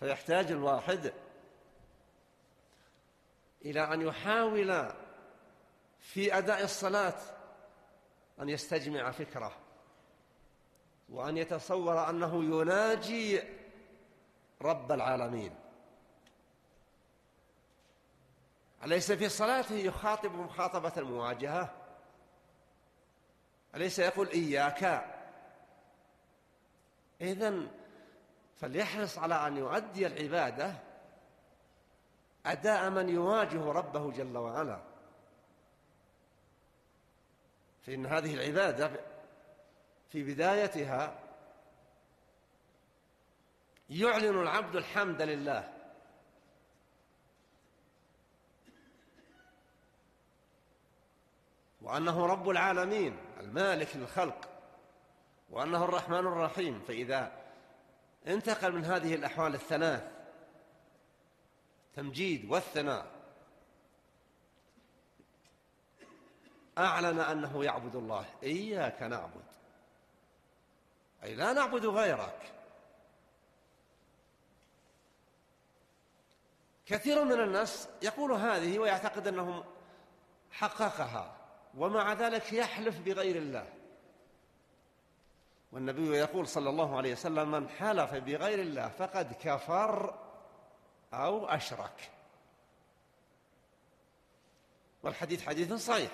فيحتاج الواحد إلى أن يحاول في أداء الصلاة أن يستجمع فكره وأن يتصور أنه يناجي رب العالمين. أليس في صلاته يخاطب مخاطبة المواجهة؟ أليس يقول إياك؟ إذن فليحرص على أن يؤدي العبادة أداء من يواجه ربه جل وعلا. فإن هذه العبادة في بدايتها يعلن العبد الحمد لله. وأنه رب العالمين المالك للخلق وأنه الرحمن الرحيم. فإذا انتقل من هذه الأحوال الثلاث. التمجيد والثناء. أعلن أنه يعبد الله. إياك نعبد. أي لا نعبد غيرك. كثير من الناس يقول هذه ويعتقد أنه حققها ومع ذلك يحلف بغير الله. والنبي يقول صلى الله عليه وسلم من حلف بغير الله فقد كفر أو أشرك. والحديث حديث صحيح.